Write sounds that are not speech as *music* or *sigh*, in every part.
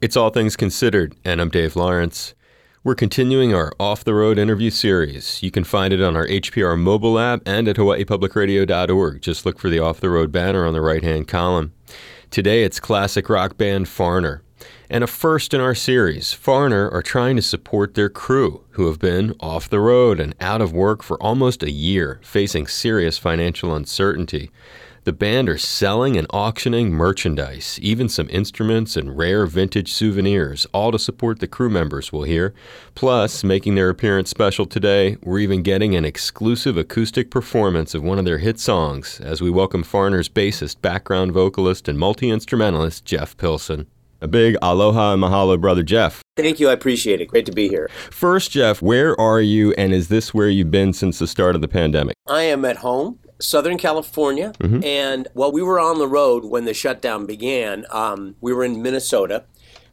It's All Things Considered, and I'm Dave Lawrence. We're continuing our off the road interview series. You can find it on our HPR mobile app and at hawaiipublicradio.org. Just look for the off the road banner on the right hand column. Today it's classic rock band Foreigner. And a first in our series, Foreigner are trying to support their crew, who have been off the road and out of work for almost a year, facing serious financial uncertainty. The band are selling and auctioning merchandise, even some instruments and rare vintage souvenirs, all to support the crew members we'll hear. Plus, making their appearance special today, we're even getting an exclusive acoustic performance of one of their hit songs as we welcome Foreigner's bassist, background vocalist, and multi instrumentalist Jeff Pilson. A big aloha and mahalo, brother Jeff. Thank you. I appreciate it. Great to be here. First, Jeff, where are you, and is this where you've been since the start of the pandemic? I am at home Southern California. Mm-hmm. And while we were on the road when the shutdown began, um, we were in Minnesota.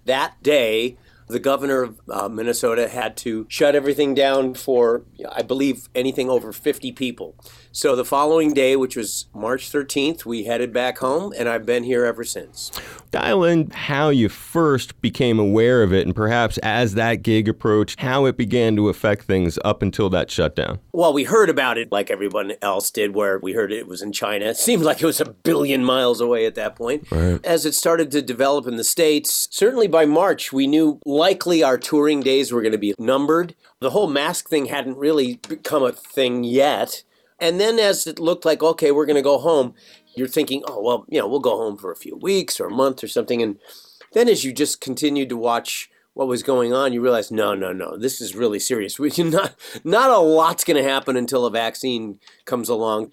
That day, the governor of uh, Minnesota had to shut everything down for, I believe, anything over 50 people. So the following day, which was March 13th, we headed back home, and I've been here ever since. Dial in how you first became aware of it, and perhaps as that gig approached, how it began to affect things up until that shutdown. Well, we heard about it like everyone else did, where we heard it was in China. *laughs* It seemed like it was a billion miles away at that point. Right. As it started to develop in the States, certainly by March, we knew likely our touring days were going to be numbered. The whole mask thing hadn't really become a thing yet. And then as it looked like, okay, we're going to go home, you're thinking, oh, well, you know, we'll go home for a few weeks or a month or something. And then as you just continued to watch what was going on, you realize, no, no, no, this is really serious. *laughs* We, not, not a lot's going to happen until a vaccine comes along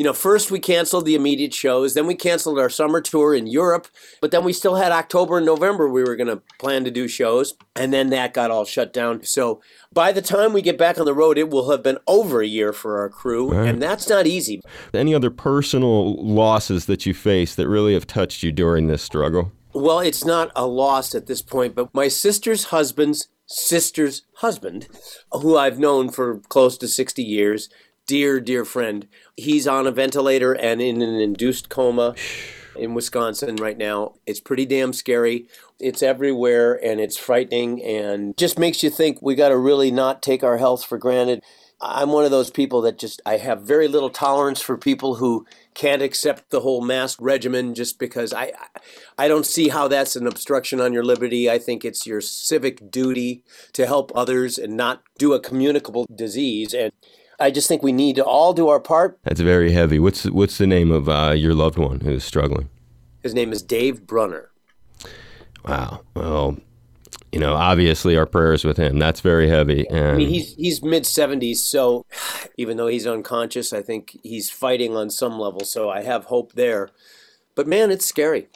you know, first we canceled the immediate shows, then we canceled our summer tour in Europe, but then we still had October and November we were going to plan to do shows, and then that got all shut down. So by the time we get back on the road, it will have been over a year for our crew, right. and that's not easy. Any other personal losses that you face that really have touched you during this struggle? Well, it's not a loss at this point, but my sister's husband's sister's husband, who I've known for close to 60 years, dear, dear friend. He's on a ventilator and in an induced coma in Wisconsin right now. It's pretty damn scary. It's everywhere and it's frightening and just makes you think we got to really not take our health for granted. I'm one of those people that just I have very little tolerance for people who can't accept the whole mask regimen just because I I don't see how that's an obstruction on your liberty. I think it's your civic duty to help others and not do a communicable disease and I just think we need to all do our part. That's very heavy. What's what's the name of uh, your loved one who's struggling? His name is Dave Brunner. Wow. Well, you know, obviously our prayers with him. That's very heavy. And I mean, he's he's mid seventies, so even though he's unconscious, I think he's fighting on some level. So I have hope there. But man, it's scary.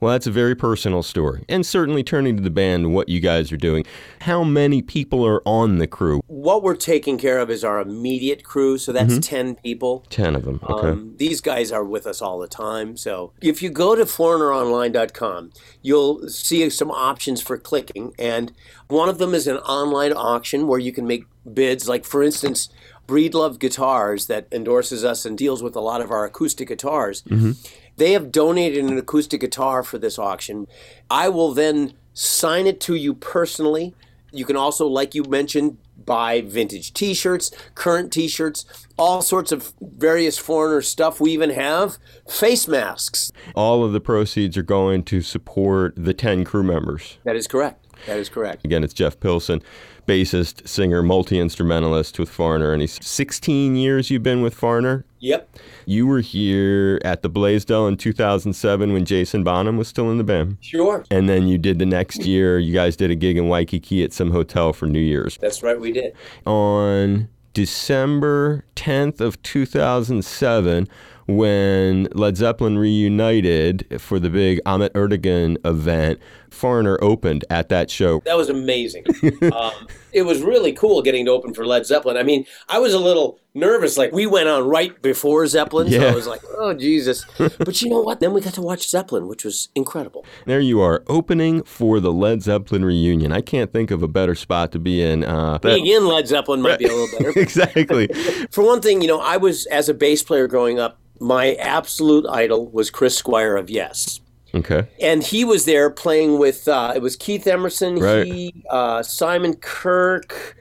Well, that's a very personal story. And certainly turning to the band, what you guys are doing. How many people are on the crew? What we're taking care of is our immediate crew. So that's mm-hmm. 10 people. 10 of them. Okay. Um, these guys are with us all the time. So if you go to foreigneronline.com, you'll see some options for clicking. And one of them is an online auction where you can make bids. Like, for instance, Breedlove Guitars, that endorses us and deals with a lot of our acoustic guitars. Mm-hmm they have donated an acoustic guitar for this auction. I will then sign it to you personally. You can also, like you mentioned, buy vintage t shirts, current t shirts, all sorts of various foreigner stuff. We even have face masks. All of the proceeds are going to support the 10 crew members. That is correct. That is correct. Again, it's Jeff Pilson, bassist, singer, multi instrumentalist with Foreigner. And he's 16 years you've been with Foreigner? Yep. You were here at the Blaisdell in 2007 when Jason Bonham was still in the band. Sure. And then you did the next year, you guys did a gig in Waikiki at some hotel for New Year's. That's right, we did. On December 10th of 2007, when Led Zeppelin reunited for the big Ahmet Ertegun event, Foreigner opened at that show. That was amazing. *laughs* um, it was really cool getting to open for Led Zeppelin. I mean, I was a little nervous. Like, we went on right before Zeppelin, yeah. so I was like, oh, Jesus. *laughs* but you know what? Then we got to watch Zeppelin, which was incredible. There you are, opening for the Led Zeppelin reunion. I can't think of a better spot to be in. Uh, Being in Led Zeppelin might be a little better. *laughs* exactly. *laughs* for one thing, you know, I was, as a bass player growing up, my absolute idol was Chris Squire of Yes. Okay. And he was there playing with, uh, it was Keith Emerson, Right. he, uh, Simon Kirke,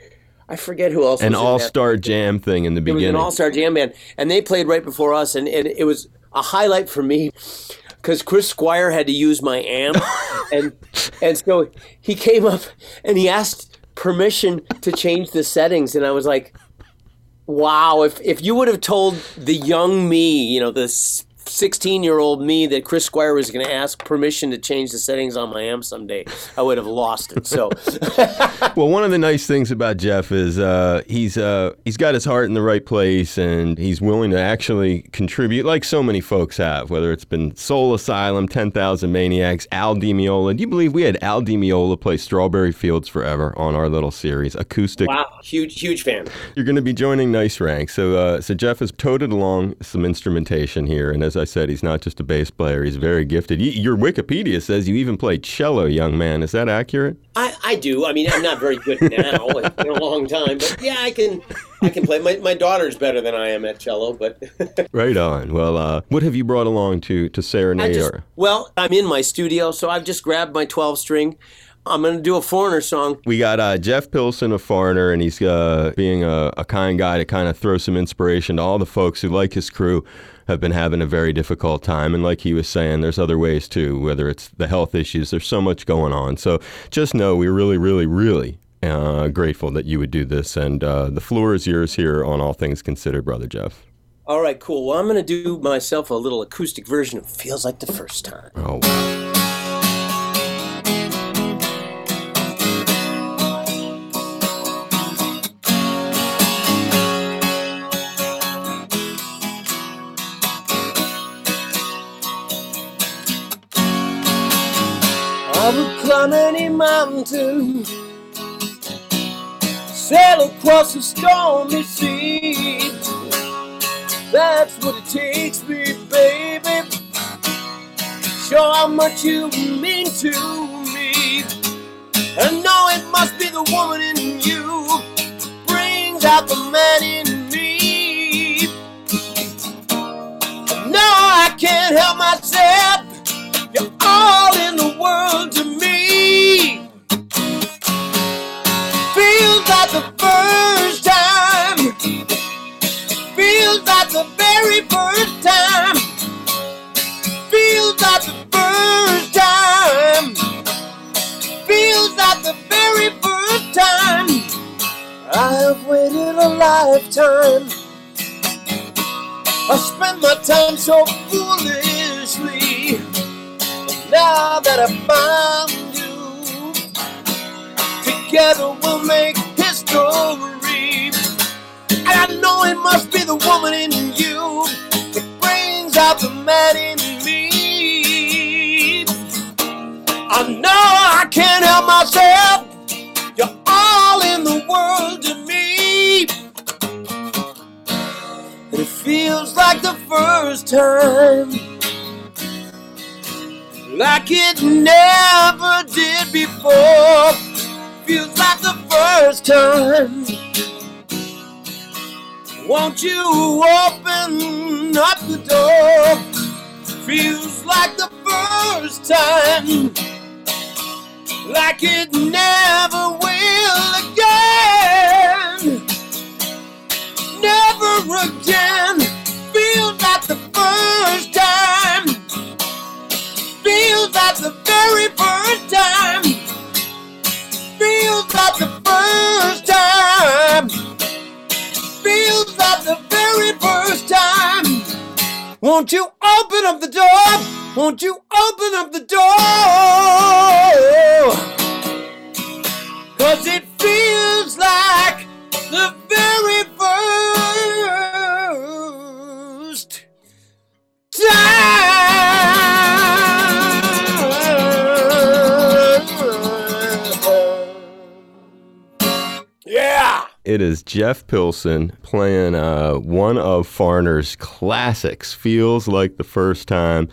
I forget who else. An All Star Jam thing in the beginning. an All Star Jam band, and they played right before us, and, and it was a highlight for me because Chris Squire had to use my amp, *laughs* and and so he came up and he asked permission to change the settings, and I was like, "Wow! If if you would have told the young me, you know, this 16 year old me that Chris Squire was going to ask permission to change the settings on my amp someday, I would have lost it. So, *laughs* well, one of the nice things about Jeff is uh, he's uh, he's got his heart in the right place and he's willing to actually contribute, like so many folks have, whether it's been Soul Asylum, 10,000 Maniacs, Al Di Meola. Do you believe we had Al Di Meola play Strawberry Fields Forever on our little series, acoustic? Wow, huge, huge fan. You're going to be joining Nice Rank. So, uh, so Jeff has toted along some instrumentation here. And as I said, he's not just a bass player; he's very gifted. Y- Your Wikipedia says you even play cello, young man. Is that accurate? I, I do. I mean, I'm not very good now. It's been a long time, but yeah, I can I can play. My, my daughter's better than I am at cello, but *laughs* Right on. Well, uh, what have you brought along to to I serenade? just our- well, I'm in my studio, so I've just grabbed my 12 string. I'm gonna do a foreigner song. We got uh, Jeff Pilson, a foreigner, and he's uh, being a, a kind guy to kind of throw some inspiration to all the folks who, like his crew, have been having a very difficult time. And like he was saying, there's other ways too, whether it's the health issues, there's so much going on. So just know we're really, really, really uh, grateful that you would do this. And uh, the floor is yours here on All Things Considered, Brother Jeff. All right, cool. Well, I'm gonna do myself a little acoustic version of "Feels Like the First Time." Oh, would climb any mountain, sail across the stormy sea. That's what it takes me, baby. Show how much you mean to me. I know it must be the woman in you, brings out the man in me. No, I can't help myself. Lifetime. I spend my time so foolishly. Now that I found you, together we'll make history. And I know it must be the woman in you that brings out the man in me. I know I can't time like it never did before. Feels like the first time. Won't you open up the door? Feels like the first time. Like it never will again. Never again. First time feels like the very first time. Feels like the first time. Feels like the very first time. Won't you open up the door? Won't you open up the door? Cause it feels like the very It is Jeff Pilson playing uh, one of Foreigner's classics, Feels Like the First Time.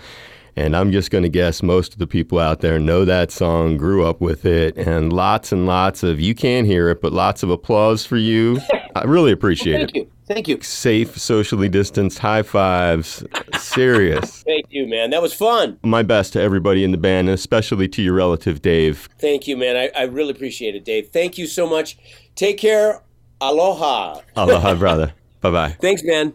And I'm just going to guess most of the people out there know that song, grew up with it, and lots and lots of, you can't hear it, but lots of applause for you *laughs* I really appreciate Thank it. you. Thank you. Safe, socially distanced, high fives. Serious. *laughs* Thank you, man. That was fun. My best to everybody in the band, and especially to your relative, Dave. Thank you, man. I, I really appreciate it, Dave. Thank you so much. Take care. Aloha. Aloha, brother. Bye bye. Thanks, man.